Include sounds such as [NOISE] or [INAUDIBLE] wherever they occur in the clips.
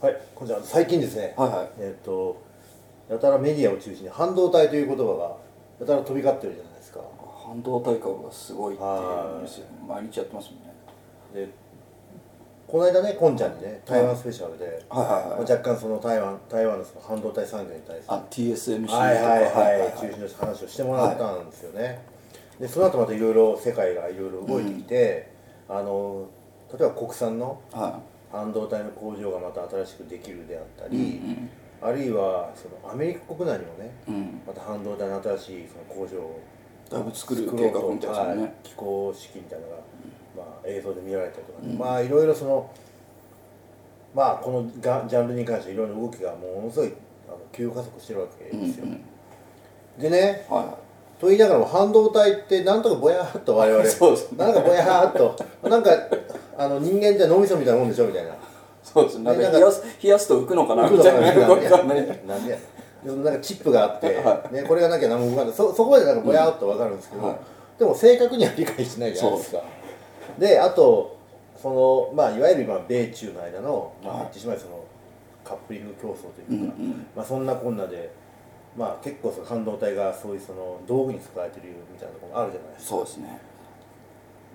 はい、こちは。最近ですね、はいはい。えっ、と、やたらメディアを中心に半導体という言葉がやたら飛び交ってるじゃないですか。半導体株がすごいっていうはい。ニュース毎日やってますもんね。で、この間ね、こんちゃんにね、台湾スペシャルで、はい。はいはい若干その台湾台湾のその半導体産業に対して、あ TSMC とか。はいはいはい、はい中心の話をしてもらったんですよね。で、その後またいろいろ世界がいろいろ動いてきて、あの例えば国産のは半導体の工場がまた新しくできるであったり、いうん。あるいはそのアメリカ国内にもねうん。うんまた半導体の新しいその工場をだいぶ作る計画みたいですよね。はい気候式みたいなのが、まあ、映像で見られたりとかね、まあいろいろそのまあこのがジャンルに関していろいろ動きがものすごいあの急加速してるわけですよ、でねはと言いながらも半導体ってなんとかぼやっと我々 [LAUGHS] そうですねなんかぼやっとなんかあの人間って脳みそみたいなもんでしょみたいな。そうですね。冷やす冷やすと浮くのかな？みたいな。よくわかんない。なんでなんかチップがあって、はね、これがなきゃ何も動かないそそこまでなんかぼやっと分かるんですけど、はい。でも正確には理解してないじゃないですか。であとそのまあいわゆる今米中の間の、まあ、はい。言ってしまえばそのカップリング競争というか、まあ、そんなこんなで、まあ、結構その半導体がそういうその道具に使われてるみたいなところもあるじゃないですか。そうですね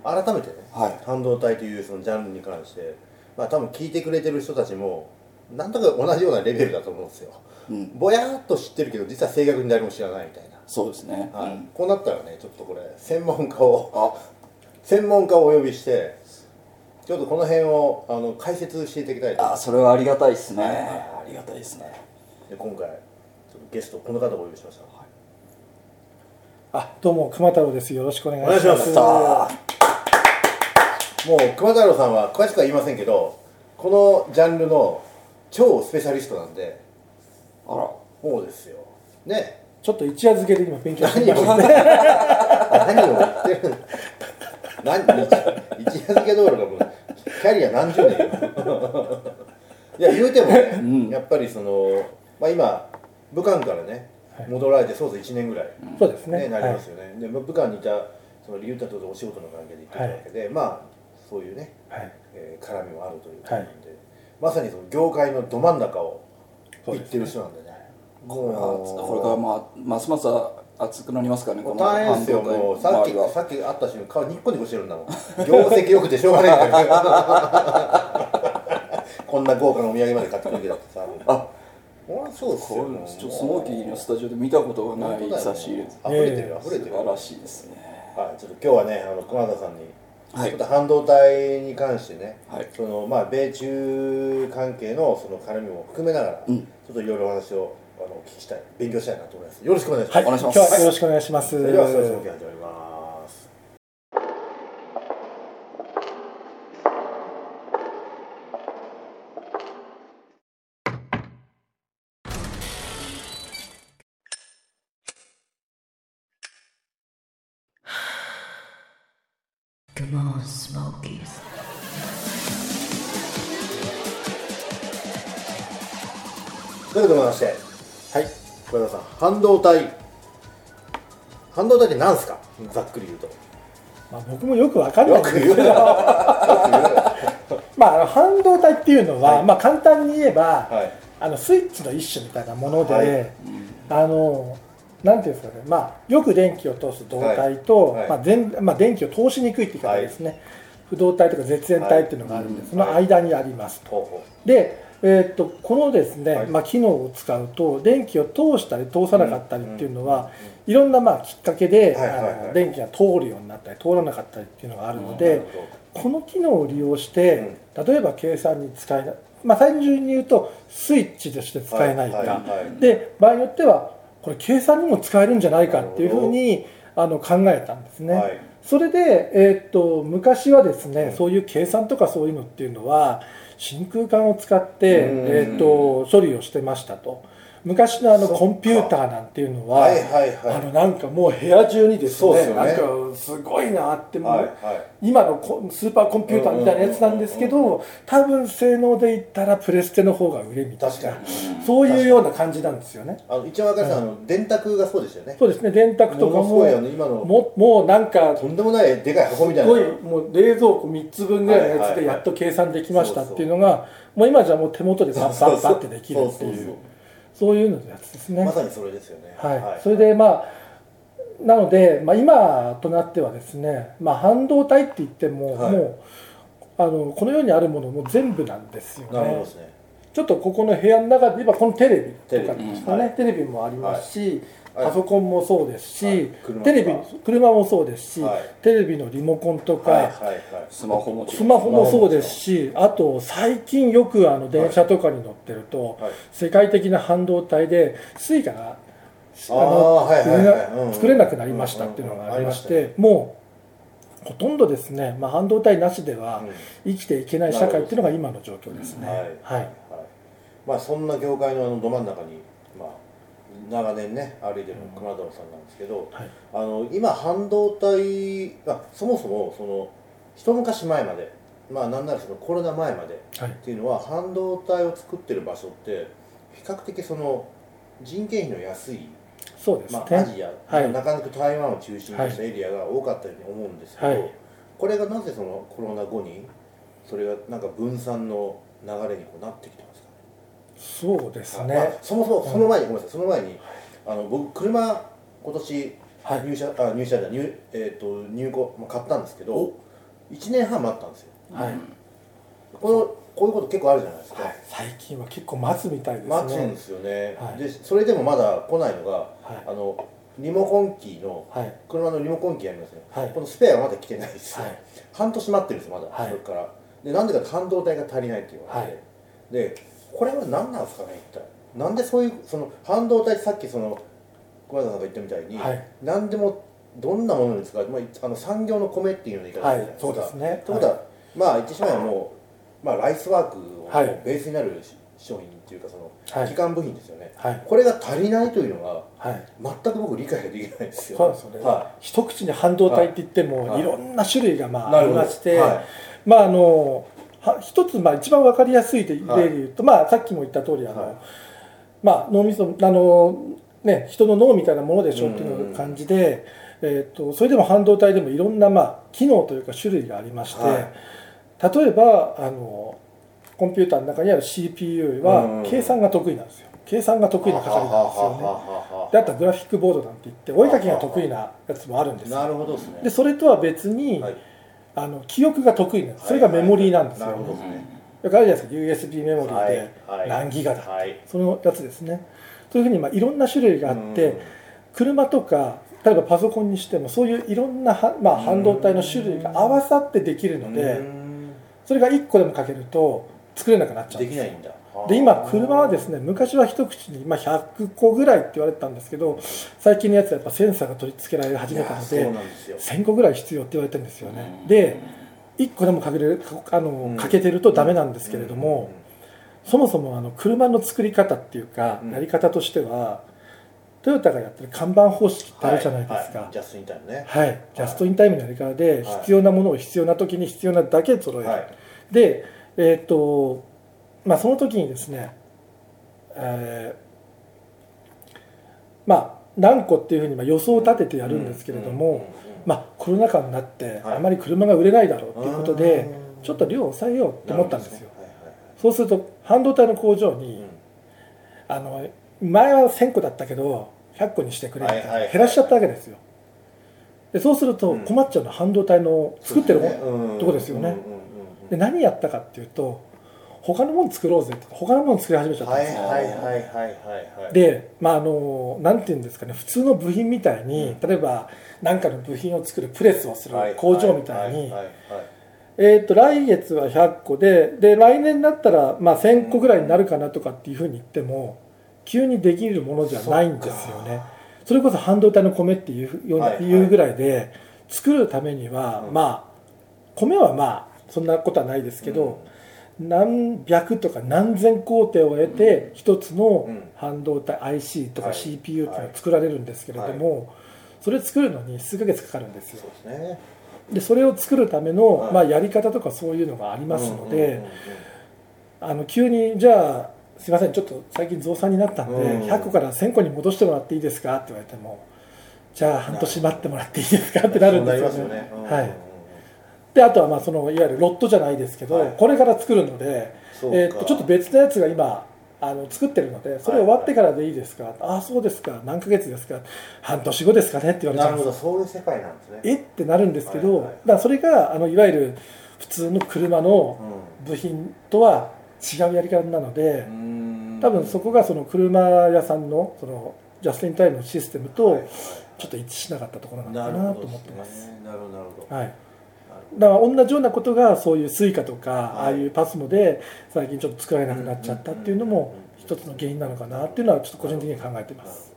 改めてね、はい。半導体というそのジャンルに関して、まあ、多分聞いてくれてる人たちもなんとか同じようなレベルだと思うんですよ。うん。ぼやっと知ってるけど実は正確に誰も知らないみたいそうですね。な、はい。うん。こうなったらねちょっとこれ専門家をあ。専門家をお呼びしてちょっとこの辺をあの解説していただきたいと。あそれはありがたいですね。はい。はいありがたいですね。で今回ちょっとゲストこの方をお呼びしました、あどうも熊太郎です。よろしくお願いします。お願いしますもう熊太郎さんは詳しくは言いませんけどこのジャンルの超スペシャリストなんで。あら。そうですよ。ね。ちょっと一夜漬けで今勉強して何をきま言した何を言ってるの？何？一一夜漬け道路がもうキャリア何十年よ。いや言うてもね、ん。やっぱりその、まあ、今武漢からねはい。戻られてそうそう1年ぐらい、そうですね。ねなりますよね、で武漢にいたその理由ってとお仕事の関係で行ってたわけで、まあそういうね、はい、はいえー絡みもあるということなんで、まさにその業界のど真ん中を行ってる人なんでね。これはこれからまあますます熱くなりますからねこの大変ですよ。もうさっきさっき会った瞬間顔ニッコニコしてるんだもん。業績良くてしょうがないんだよこんな豪華なお土産まで買ってくるけどさ。あそうですこよれちょっとスモーキーのスタジオで見たことがない差し入れです溢れてる溢れ素てる。晴らしいですね。はい、ちょっと今日はねあの熊田さんに、はい。ちょっと半導体に関してね、はい。そのまあ米中関係のその絡みも含めながら、うん。ちょっといろいろお話をあのお聞きしたい。勉強したいなと思います。よろしくお願いします、はい、お願いします。今日はよろしくお願い。します、ではそろそろ始まりますということでございましてはい小田さん半導体半導体って何すかざっくり言うとまあ、僕もよくわかんないんですけどまああの半導体っていうのは、はいまあ、簡単に言えば、はいあのスイッチの一種みたいなもので、はいあのなんていうんですかね、まあ、よく電気を通す導体と、はいはいまあ全まあ、電気を通しにくいって言い方ですね、不動体とか絶縁体っていうのがあるんで、はいその間にありますと。で、えーっとこのですね、はい。まあ、機能を使うと電気を通したり通さなかったりっていうのは、いろんなまあきっかけで、あの電気が通るようになったり通らなかったりっていうのがあるのうで、なるほこの機能を利用して、例えば計算に使えない、まあ、単純に言うとスイッチとして使えないか、はいはいはい。で場合によってはこれ計算にも使えるんじゃないかっていうふうにあの考えたんですね。はいそれで、えーっと昔はですね、うんそういう計算とかそういうのっていうのは真空管を使って、うんえーっと処理をしてましたと。昔のあのコンピューターなんていうのは、はいはいはい。あのなんかもう部屋中にですねそうですよね。なんかすごいなってもう、はいはい。今のコスーパーコンピューターみたいなやつなんですけど、多分性能で言ったらプレステの方が上みたいなそういうような感じなんですよね。あの一番分かりやすいのはあの電卓がそうですよね。そうですね電卓とかも今のももうなんかとんでもないでかい箱みたいな。すごいもう冷蔵庫3つ分ぐらいのやつでやっと計算できましたっていうのがもう今じゃもう手元でバッバッバッってできるってそうそうそういうそういうののやつですね。まさにそれですよね。はい、それでまあなので、まあ、今となってはですね、まあ、半導体って言っても、はい。もうあのこの世にあるものも全部なんですよね。なるほどですね。ちょっとここの部屋の中で言えばこのテレビとかですかね、はい。テレビもありますし、はいパソコンもそうですし、はい。車テレビ車もそうですし、はい。テレビのリモコンとか、はいはいはい。スマホもスマホもそうですしあと最近よくあの電車とかに乗ってると、はい。世界的な半導体で Suica があ作れなくなりましたっていうのがありましてもうほとんどですね、まあ、半導体なしではうん。生きていけない社会っていうのが今の状況ですね。はい。はい。まあそんな業界のあのど真ん中にまあ長年ね歩いてる熊田さんなんですけど、はい。あの今半導体あそもそもその一昔前までまあなんならそのコロナ前まではい。っていうのは半導体を作ってる場所って比較的その人件費の安い、そうですね、まあ、アジア、はい。なかなか台湾を中心としたエリアが多かったように思うんですけど、はい。これがなぜそのコロナ後にそれがなんか分散の流れにこうなってきたんですか？そうですね、まあ、そもそもその前に、ごめんなさい。その前にあの僕車今年はい。入社、あ入社じゃ入,、えー、と入庫、まあ、買ったんですけど1年半待ったんですよ。はい。このこういうこと結構あるじゃないですか、はい。最近は結構待つみたいですね。待つんですよね、はい。でそれでもまだ来ないのが、はい。あのリモコンキーのはい。車のリモコンキーありますね、はい。このスペアがまだ来てないですよ、はい。半年待ってるんですよまだ、はい。それから。でなんでか半導体が足りないって言われて、でこれは何なんですかね一体なんでそういうその半導体さっきその小林さんが言ったみたいに、はい。何でもどんなものに使う、まあ、あの産業の米っていうの言い方はいじゃない。ですか、そうですね。ということは、まあ言ってしまえばもう、まあ、ライスワークをはい。ベースになる商品っていうかそのはい。基幹部品ですよね、はい。これが足りないというのがはい。全く僕理解ができないですよ。そうですよね、は一口に半導体って言っても、はい。い、ろんな種類がまあありまして、はい。まああのは一つまあ一番わかりやすい例ではい。言うと、まあさっきも言った通りあの、はい。まあ脳みそあのね人の脳みたいなものでしょっていう感じで、えー、とそれでも半導体でもいろんなまあ機能というか種類がありまして、はい。例えばあのコンピューターの中にある CPU うんは計算が得意なんですよ。計算が得意な係なんですよね。であとはグラフィックボードなんて言ってお絵かきが得意なやつもあるんですよ。なるほどですね。でそれとは別に、はいあの記憶が得意なんですそれがメモリーなんですよ、なるほどですね。だからあるじゃないですか USB メモリーではいはい何ギガだ、はいそのやつですね。そういうふうにまあいろんな種類があって、うん。車とか例えばパソコンにしてもそういういろんなは、まあ、半導体の種類が合わさってできるので、うん。それが1個でもかけると作れなくなっちゃうんですできないんだで今車はですね昔は一口に、まあ、100個ぐらいって言われてたんですけど最近のやつはやっぱセンサーが取り付けられ始めたのでなんですよ。1000個ぐらい必要って言われてるんですよね。で1個でもかけれるあの、うん。かけてるとダメなんですけれども、そもそもあの車の作り方っていうか、うん。やり方としてはトヨタがやってる看板方式ってあるじゃないですか、ははジャストインタイムね。はい、ジャストインタイムのやり方ではい。必要なものを必要な時に必要なだけ揃える、はい。でえっ、とまあその時にですね、えーまあ何個っていうふうにまあ予想を立ててやるんですけれども、まあコロナ禍になってはい。あまり車が売れないだろうということで、うんちょっと量を抑えようって思ったんですよ。そうすると半導体の工場に、うん。あの前は1000個だったけど100個にしてくれみたいなはいはいはい。減らしちゃったわけですよ。でそうするとうん。困っちゃうのは半導体の作ってるとこですよね。で何やったかっていうと他のもの作ろうぜとか他のもの作り始めちゃったんはいですよ、はいはいはいはいはいでまああのなんていうんですかね普通の部品みたいに、例えば何かの部品を作るプレスをするはい。工場みたいに、えー、と来月は100個でで来年になったら、まあ、1000個ぐらいになるかなとかっていうふうに言っても急にできるものじゃないんですよね。それこそ半導体の米っていうような、はいはい。いうぐらいで作るためには、うん。まあ米はまあそんなことはないですけど、何百とか何千工程を得て一つのうん。半導体 IC とかはい。CPU っていうのが作られるんですけれども、それ作るのに数ヶ月かかるんですよ。でそれを作るための、はい。まあ、やり方とかそういうのがありますので、あの急にじゃあすいませんちょっと最近増産になったんで、うん。100個から1000個に戻してもらっていいですかって言われてもじゃあ半年待ってもらっていいですかってなるんですよね。はいであとはまあそのいわゆるロットじゃないですけど、はい。これから作るので、えー、とちょっと別のやつが今あの作ってるのでそれ終わってからでいいですか、ああそうですか。何ヶ月ですか？半年後ですかね？って言われちなるほゃうんですど。そういう世界なんですね。え？ってなるんですけど、はいはい。だからそれがあのいわゆる普通の車の部品とは違うやり方なので、うん。多分そこがその車屋さんのそのジャストインタイムのシステムとはいはい。ちょっと一致しなかったところなのなかなと思ってます。ね。なるほどなるほど。はい、だから同じようなことがそういう Suica とか、はい。ああいう PASMO で最近ちょっと作られなくなっちゃったっていうのも一つの原因なのかなっていうのはちょっと個人的に考えてます。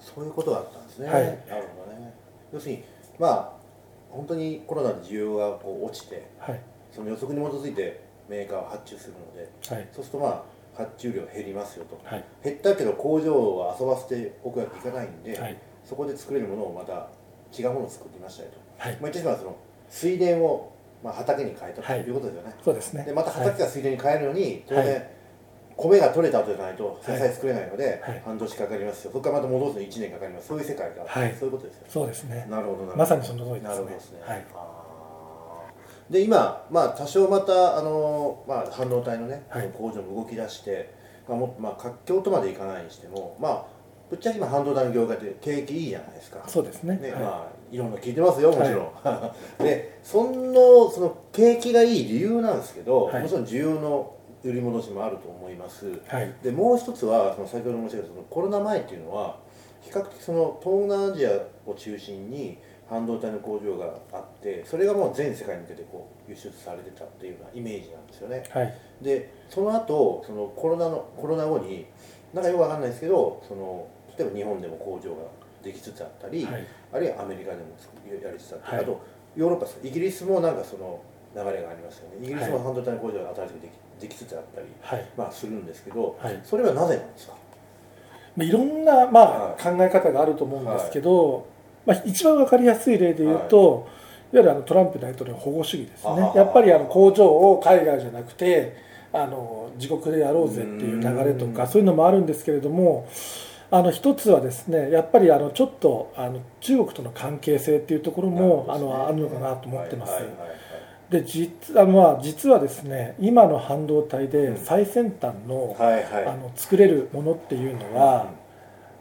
そういうことだったんですね。はい。なるほどね。要するにまあ本当にコロナで需要がこう落ちてはい。その予測に基づいてメーカーは発注するのではい。そうするとまあ発注量減りますよと、はい。減ったけど工場は遊ばせておくわけにいかないんで、はい。そこで作れるものをまた違うものを作りましたよと、はい。まあ、言ってしまえばその水田を、まあ、畑に変えたとはい。いうことですよね、そうですね。でまたはい。畑が水田に変えるのに当然、はい。米が取れた後じゃないとはい。野菜作れないので、はい。半年かかりますよ。そこからまた戻すのに1年かかりますそういう世界が、はい。そういうことですよそうですね。なるほどなるほど。まさにその通りですね。なるほどですね、はい。で今、まあ、多少またあの、まあ、半導体のね、はい。工場も動き出して、まあもまあ、活況とまでいかないにしても、まあ、ぶっちゃけ今半導体の業界って景気いいじゃないですか。そうですね。ねはい。まあ、いろんな聞いてますよもちろん、[LAUGHS] でそのその景気がいい理由なんですけど、はい。もちろん需要の売り戻しもあると思います。はい。でもう一つはその先ほど申し上げたそのコロナ前っていうのは比較的その東南アジアを中心に半導体の工場があってそれがもう全世界に向けてこう輸出されてたっていうようなイメージなんですよね。はい。でその後そのコロナのコロナ後になんかよくわかんないですけどその例えば日本でも工場ができつつあったり、はい。あるいはアメリカでもやりつつあったり、はい。あとヨーロッパイギリスもなんかその流れがありますよね。イギリスも半導体の工場が新しくできできつつあったり、はい。まあ、するんですけど、はい。それはなぜなんですか？まあいろんな、まはあ、考え方があると思うんですけど、まあ、一番わかりやすい例で言うと、い、わゆるあのトランプ大統領の保護主義ですね。やっぱりあの工場を海外じゃなくてあの自国でやろうぜっていう流れとうん。かそういうのもあるんですけれどもあの一つはですねやっぱりあのちょっとあの中国との関係性っていうところも、あのあるのかなと思ってます。はいはいはいはい。で実あのまあ実はですね今の半導体うん。で最先端の,、はいはい。あの作れるものっていうのは、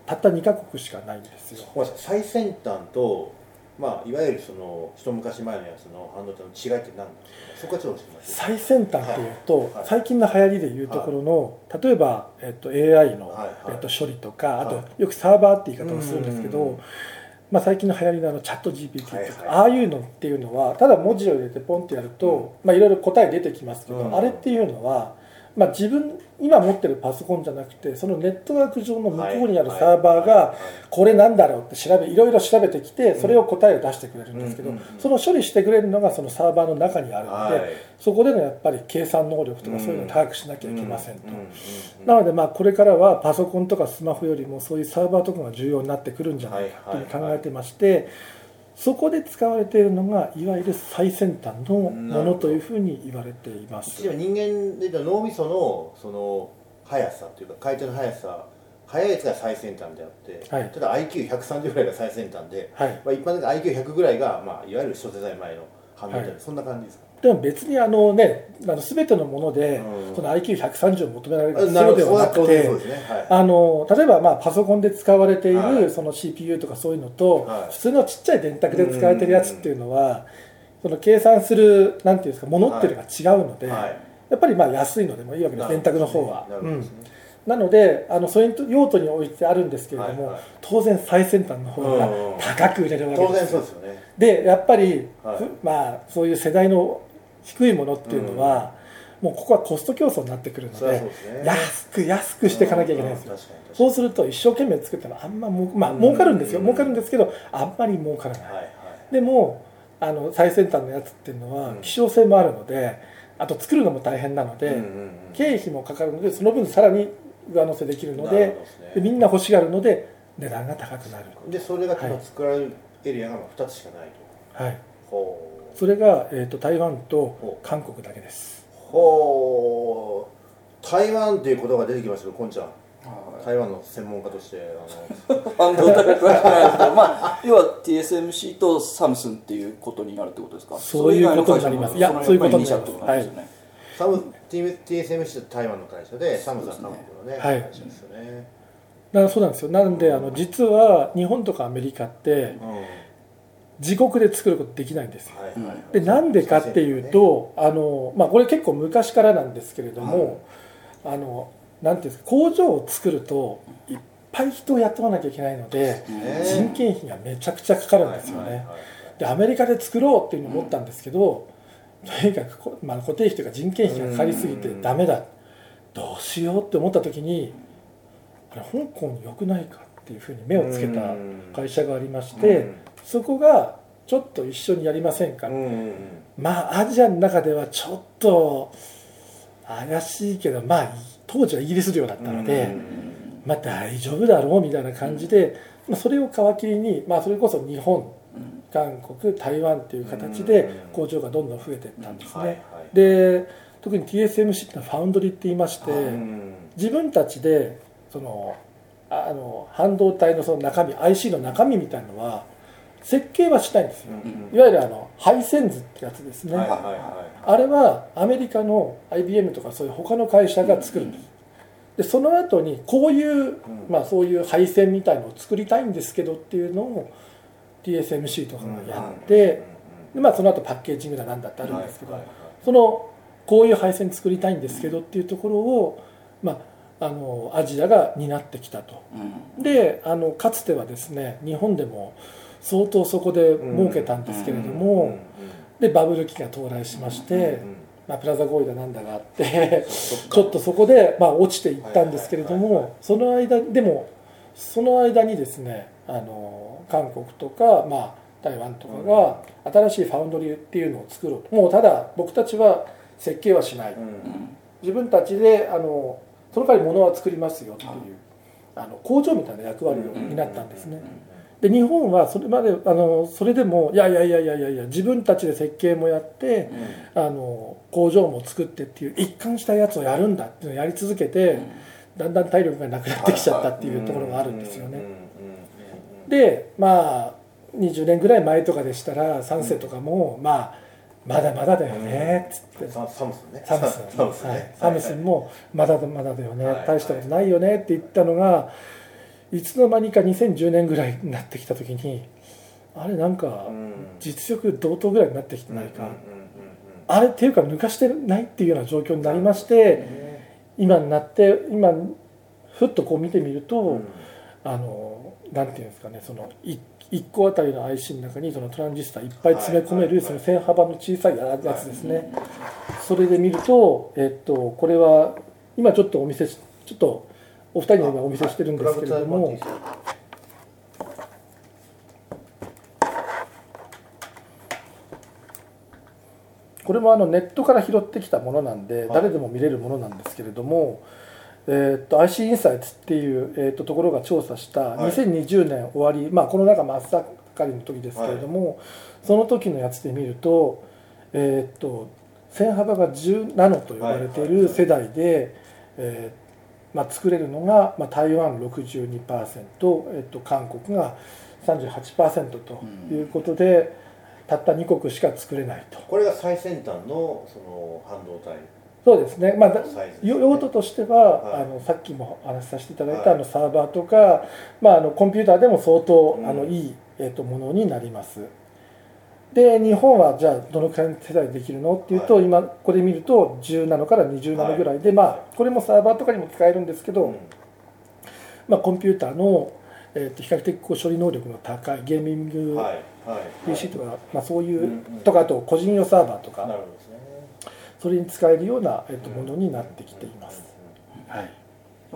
たった2カ国しかないんですよ。最先端と、まあ、いわゆるその一昔前のやつの半導体の違いって何なんですか最先端っていうと、はい。はい。最近の流行りでいうところの、例えば、えっと、AI の、はいはい。えっと、処理とかあと、はよくサーバーって言い方をするんですけど、うん。まあ、最近の流行りのあのチャット GPT とか、はいはい。ああいうのっていうのはただ文字を入れてポンってやると、まあ、いろいろ答え出てきますけど、うん。あれっていうのは、まあ、自分今持ってるパソコンじゃなくてそのネットワーク上の向こうにあるサーバーがこれなんだろうって調べいろいろ調べてきてそれを答えを出してくれるんですけど、その処理してくれるのがそのサーバーの中にあるので、はい。そこでのやっぱり計算能力とかうんそういうのを高くしなきゃいけませんと。なのでまあこれからはパソコンとかスマホよりもそういうサーバーとかが重要になってくるんじゃないかという考えてましてそこで使われているのがいわゆる最先端のものというふうに言われています。人間で言うと脳みそのその速さっていうか回転の速さ速いやつが最先端であって、はい。ただ IQ130 ぐらいが最先端で、はい。まあ、一般的に IQ100 ぐらいが、まあ、いわゆる諸世代前の半導体、はい。そんな感じですか？でも別にあのねあの全てのものでうん。その IQ130 を求められるそうではなくてあの例えばまあパソコンで使われていはい。るその CPU とかそういうのと、はい。普通のちっちゃい電卓で使われてるやつっていうのは、その計算するなんていうんですかものっていうのが違うので、はい。やっぱりまあ安いのでもいいわけです電卓の方は。うん。なのであのそういう用途に置いてあるんですけれども、はいはい。当然最先端の方がうん高く売れるわけ当然ですよ。そうですよね。でやっぱり、はい。ふまあ、そういう世代の低いものっていうのは、もうここはコスト競争になってくるのでね。安く安くしていかなきゃいけないんですよ、そうすると一生懸命作ってもあんまもうまあうん。儲かるんですよ。うん儲かるんですけどあんまり儲からない、にはいはい。でもあの最先端のやつっていうのはうん。希少性もあるので、あと作るのも大変なので、経費もかかるのでその分さらに上乗せできるのでね。でみんな欲しがるので値段が高くなる、でそれがはい。今作られるエリアが2つしかないと、はい、ほうそれが、えー、と台湾と韓国だけです。ほう。台湾っていう言葉が出てきましたけどこんちゃん。台湾の専門家としてあの。[LAUGHS] [LAUGHS] 半導体が詳しくないですけど、まあ、要は TSMC とサムスンっていうことになるってことですか？そういうことになります。いやそういうことになります。になるってことですよね、サム T- TSMC って台湾の会社でサムさん韓国のねはい。会社ですよね、だからそうなんですよ。なんであの実は日本とかアメリカってうん。はい自国で作ることできないんですよ。はいはいでなんでかっていうとあの、まあ、これ結構昔からなんですけれども、あのなんていうんですか工場を作るといっぱい人を雇わなきゃいけないのでね。人件費がめちゃくちゃかかるんですよね、はいはいはいでアメリカで作ろうっていうのを思ったんですけど、とにかくこ、まあ、固定費というか人件費がかかりすぎてうん。ダメだ。どうしようって思った時にあれ香港に良くないかっていうふうに目をつけた会社がありまして、そこがちょっと一緒にやりませんか、まあアジアの中ではちょっと怪しいけどまあ当時はイギリス領だったので、うん。まあ大丈夫だろうみたいな感じで、まあ、それを皮切りに、まあ、それこそ日本韓国台湾っていう形で工場がどんどん増えていったんですね、で特に TSMC ってのはファウンドリーって言いまして、うん。自分たちでそのああの半導体のその中身 IC の中身みたいのは設計はしたいんですよ、うんいわゆるあのハイセンズってやつですね、あれはアメリカの IBM とかそういう他の会社が作るんです。でその後にこういう、まあ、そういう配線みたいのを作りたいんですけどっていうのを TSMC とかがやって、でまあ、その後パッケージングだなんだってあるんですけど、そのこういう配線作りたいんですけどっていうところを、まあ、あのアジアが担ってきたと。うん。であのかつてはですね日本でも相当そこで儲けたんですけれどうん。も、でバブル期が到来しまして、うん。まあ、プラザ合意だなんだがあってちょっとそこで、まあ、落ちていったんですけれどはいはいはいはい。もその間でもその間にですねあの韓国とか、まあ、台湾とかが新しいファウンドリーっていうのを作ろうと。もうただ僕たちは設計はしない。うん。自分たちであのその代わり物は作りますよっていうあの工場みたいな役割を担ったんですね。で日本はそれまであのそれでもいやいやいやいやいやいや自分たちで設計もやってあの工場も作ってっていう一貫したやつをやるんだっていうのをやり続けてだんだん体力がなくなってきちゃったっていうところがあるんですよね。でまあ20年ぐらい前とかでしたらサンセとかも、まあまだまだだよねっつって。ササムスンね。サムスン。[LAUGHS] サムスンはい。ねサムスンもまだまだだよね、はい。大したことないよねって言ったのがいつの間にか2010年ぐらいになってきた時にあれなんかうん。実力同等ぐらいになってきてないか、あれっていうか抜かしてないっていうような状況になりまして、ね。今になって今ふっとこう見てみると、うん。あのなんていうんですかねそのい1個あたりの IC の中にそのトランジスタいっぱい詰め込めるその線幅の小さいやつですね、それで見ると、えっと、これは今ちょっとお見せしちょっとお二人に今お見せしてるんですけれども、これもあのネットから拾ってきたものなんで、はい。誰でも見れるものなんですけれども、えーっと IC インサイツっていう、えーっとところが調査したはい。2020年終わり、まあ、コロナ禍真っ盛りの時ですけれども、その時のやつで見ると,、えーっと線幅が10ナノと呼ばれている世代で、えーまあ、作れるのが、まあ、台湾62%、えっと韓国が38%ということで、たった2国しか作れないと。これが最先端のその半導体そうですね、まあ、ね。よ用途としては、はい。あのさっきもお話しさせていただいた、はい。あのサーバーとか、まあ、あのコンピューターでも相当、うん。あのいい、えー、とものになります。で日本はじゃあどのくらいの世代できるのっていうと、はい。今ここで見ると10ナノから20ナノぐらいで、まあこれもサーバーとかにも使えるんですけど、うん。まあ、コンピューターの、えー、と比較的こう処理能力の高いゲーミング PC とか、まあ、そういう、うんうん。とかあと個人用サーバーとか。なるほどそれに使えるような、えー、とものになってきています。はい。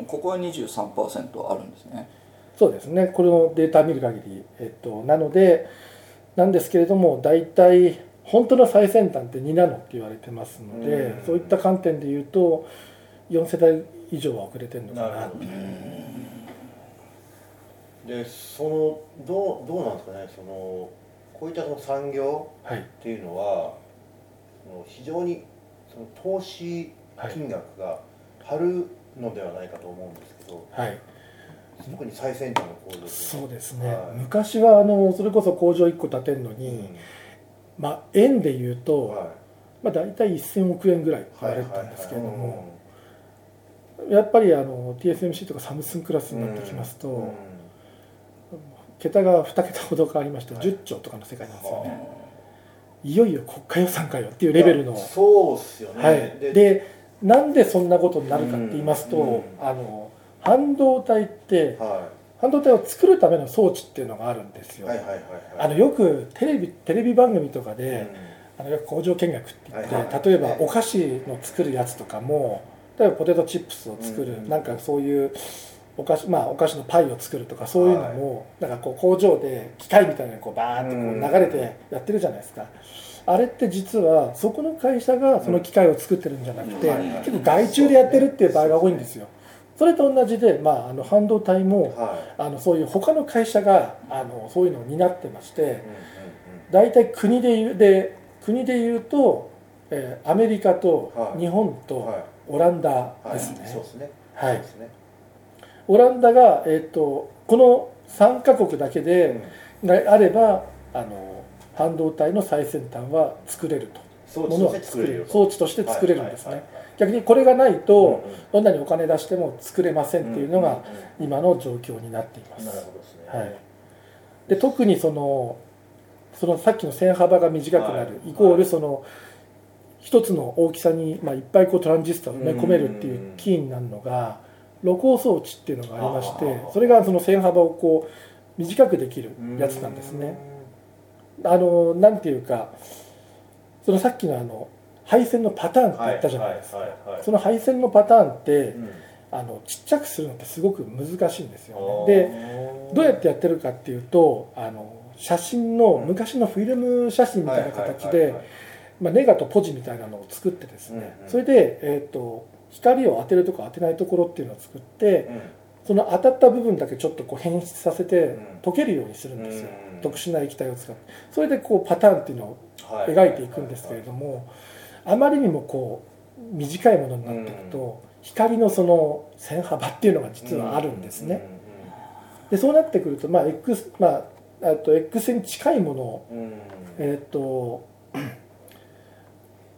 ここは23%あるんですね。そうですね、これをデータ見る限り、えっと、なので、なんですけれども、大体、本当の最先端って2ナノって言われてますので、うん。そういった観点で言うと4世代以上は遅れてるのかななるほどでそのどうどうなんですかね。そのこういったその産業はい。っていうのはその非常にその投資金額が張るのではないかと思うんですけど、はい。特に最先端の工場っていうそうですね、はい。昔はあのそれこそ工場1個建てるのに、うん。まあ円で言うと、はい。まあ、大体1000億円ぐらい言われてたんですけれどもやっぱりあの TSMC とかサムスンクラスになってきますと、うん桁が2桁ほど変わりまして、はい。10兆とかの世界なんですよね、いよいよ国家予算かよっていうレベルの、そうっすよね、はい、でなんでそんなことになるかって言いますと、うんあの半導体っては半導体を作るための装置っていうのがあるんですよ、いはいはいはいはい。あのよくテレビテレビ番組とかうん。で、あの工場見学って言って、はいはい。例えばお菓子の作るやつとかも例えばポテトチップスを作る、うん。なんかそういうお菓子まあお菓子のパイを作るとかそういうのも、なんかこう工場で機械みたいなのにこうバーッとこう流れてやってるじゃないですか、あれって実はそこの会社がその機械を作ってるんじゃなくて、結構外注でやってるっていう場合が多いんですよ。それと同じで、まあ、あの半導体もはあのそういう他の会社があのそういうのを担ってまして、大体国で言うで国で言うと、えーアメリカとはい。日本うんとはい。オランダはいですね、そうですね。はい。そうですねオランダが、えー、とこの3カ国だけで、があればあの半導体の最先端は作れると。装置作れるよ装置として作れるんですね、はいはいはい逆にこれがないと、うんうん。どんなにお金出しても作れませんっていうのがうん今の状況になっています、なるほどですね。はい。で特にそのそのさっきの線幅が短くなる、はい。イコールその一つの大きさに、まあ、いっぱいこうトランジスタを埋め込めるっていうキーになるのが露光装置っていうのがありましてそれがその線幅をこう短くできるやつなんですね。あのなんていうかそのさっきのあの配線のパターンって言ったじゃないですか、はいはいはい。その配線のパターンって、うん。あのちっちゃくするのってすごく難しいんですよね。でどうやってやってるかっていうとあの写真の昔のフィルム写真みたいな形でネガとポジみたいなのを作ってですね、うんうん。それで、えー、と光を当てるとか当てないところっていうのを作ってうんその当たった部分だけちょっとこう変質させてうん。溶けるようにするんですよ、うん。特殊な液体を使って。それでこうパターンっていうのをはい。描いていくんですけれどもあまりにもこう短いものになっていくと光のその線幅っていうのが実はあるんですね。でそうなってくると、まあ X まあ、あと X に近いものを、えー、と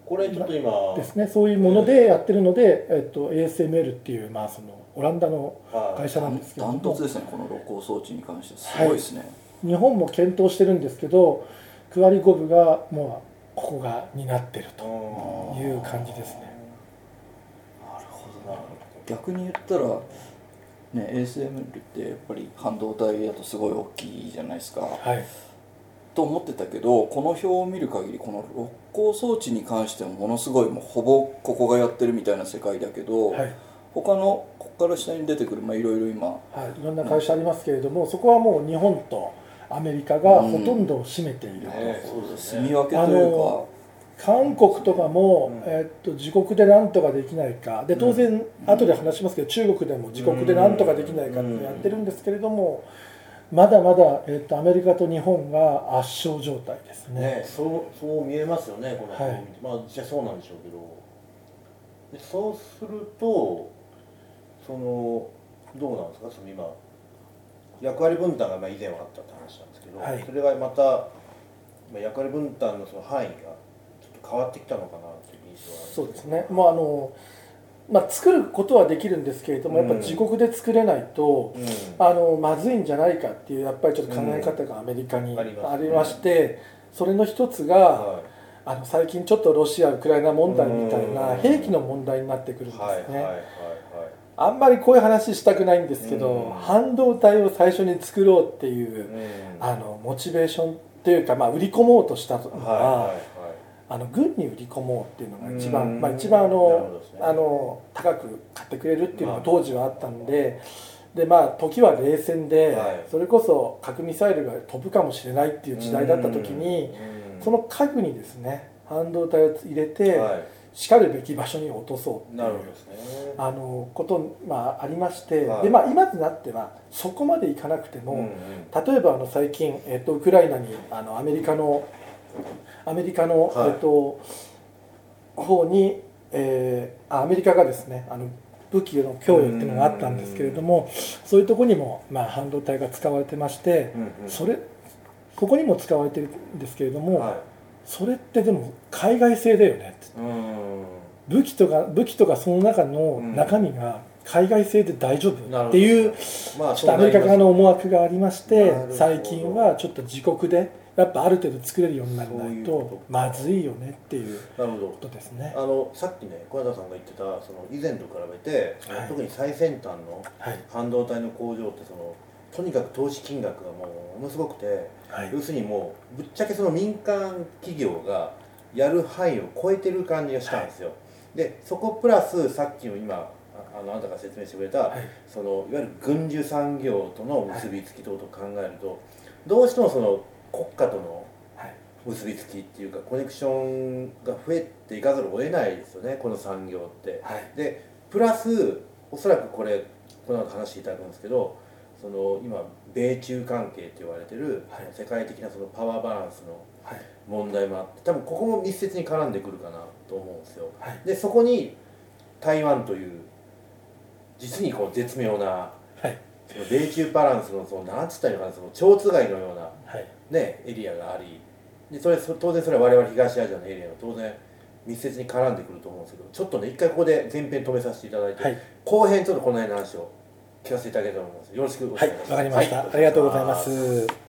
これちょっと今ですね、そういうものでやってるので、えー、と ASML っていう、まあ、そのオランダのはい。会社なんですけれど。もダントツですねこの露光装置に関してすごいですね、日本も検討してるんですけどクアリゴブがもうここが担ってるという感じですね。なるほどな逆に言ったらね ASML ってやっぱり半導体だとすごい大きいじゃないですか。はいと思ってたけどこの表を見る限りこの六光装置に関してもものすごいもうほぼここがやってるみたいな世界だけど、はい。他のここから下に出てくるまあいろいろ今。はい、いろんな会社ありますけれども、そこはもう日本とアメリカがほとんどを占めていると、ねそうです。ね住み分けというか。韓国とかも、うん。えーっと自国でなんとかできないか。で当然後で話しますけど中国でも自国でなんとかできないかってやってるんですけれどもまだまだ、えーっとアメリカと日本が圧勝状態ですね。ねそうそう見えますよねこのはい。まあ実際そうなんでしょうけど。でそうするとそのどうなんですか？その今役割分担がまあ以前はあったって話なんですけど、はい。それがまた、まあ、役割分担のその範囲がちょっと変わってきたのかなっていう印象はそうですね。もうあの、まあ、作ることはできるんですけれどもやっぱ自国で作れないと、うん。あのまずいんじゃないかっていうやっぱりちょっと考え方がアメリカにうんありまして、それの一つが、はあの最近ちょっとロシア・ウクライナ問題みたいなうん。兵器の問題になってくるんですね、いはいはいはいはい。あんまりこういう話したくないんですけど、うん。半導体を最初に作ろうっていう、うん。あのモチベーションっていうか、まあ、売り込もうとしたのが、はいはいはいあの軍に売り込もうっていうのが一番、うん。まあ、一番あのね。あの高く買ってくれるっていうのが当時はあったんで、でまあ時は冷戦で、はい。それこそ核ミサイルが飛ぶかもしれないっていう時代だった時にうん。その家具にですね半導体を入れて、はしかるべき場所に落とそうっていういなるほどですね。あのこと、まあ、ありまして、はい。でまあ、今となってはそこまでいかなくても、うんうん。例えばあの最近、えっと、ウクライナにあのアメリカのアメリカの、はい。えっと、方に、えーあアメリカがですねあの武器の供与っていうのがあったんですけれどもそういうところにも、まあ、半導体が使われてまして、うんうん。それここにも使われてるんですけれども、はそれってでも海外製だよねって。武器とか武器とかその中の中身が海外製で大丈夫っていう、まあちょっとアメリカ側の思惑がありまして最近はちょっと自国でやっぱある程度作れるようにならないととまずいよねっていうなるほど。ことですね。あ。のさっきね小田さんが言ってたその以前と比べて、はい。特に最先端のはい。半導体の工場ってそのとにかく投資金額がもうものすごくて、はい。要するにもうぶっちゃけその民間企業がやる範囲を超えてる感じがしたんですよ、でそこプラスさっきの今ああのあなたが説明してくれた、はい。そのいわゆる軍需産業との結びつき等々考えると、どうしてもその国家とのはい。結びつきっていうかコネクションが増えていかざるを得ないですよねこの産業って。はい。でプラスおそらくこれこの後話していただくんですけどその今米中関係って言われてる、はい。世界的なそのパワーバランスのはい。問題もあって多分ここも密接に絡んでくるかなと思うんですよ。はい。でそこに台湾という実にこう絶妙なはい。その米中バランスのそのなんつったらいいのかなその蝶つがいのようなはいね、エリアがありでそれそ当然それは我々東アジアのエリアが当然密接に絡んでくると思うんですけどちょっとね一回ここで前編止めさせていただいて、はい。後編ちょっとこの辺の話を聞かせていただけたらと思います。よろしくお願いします。はいわかりました、はい。ありがとうございます。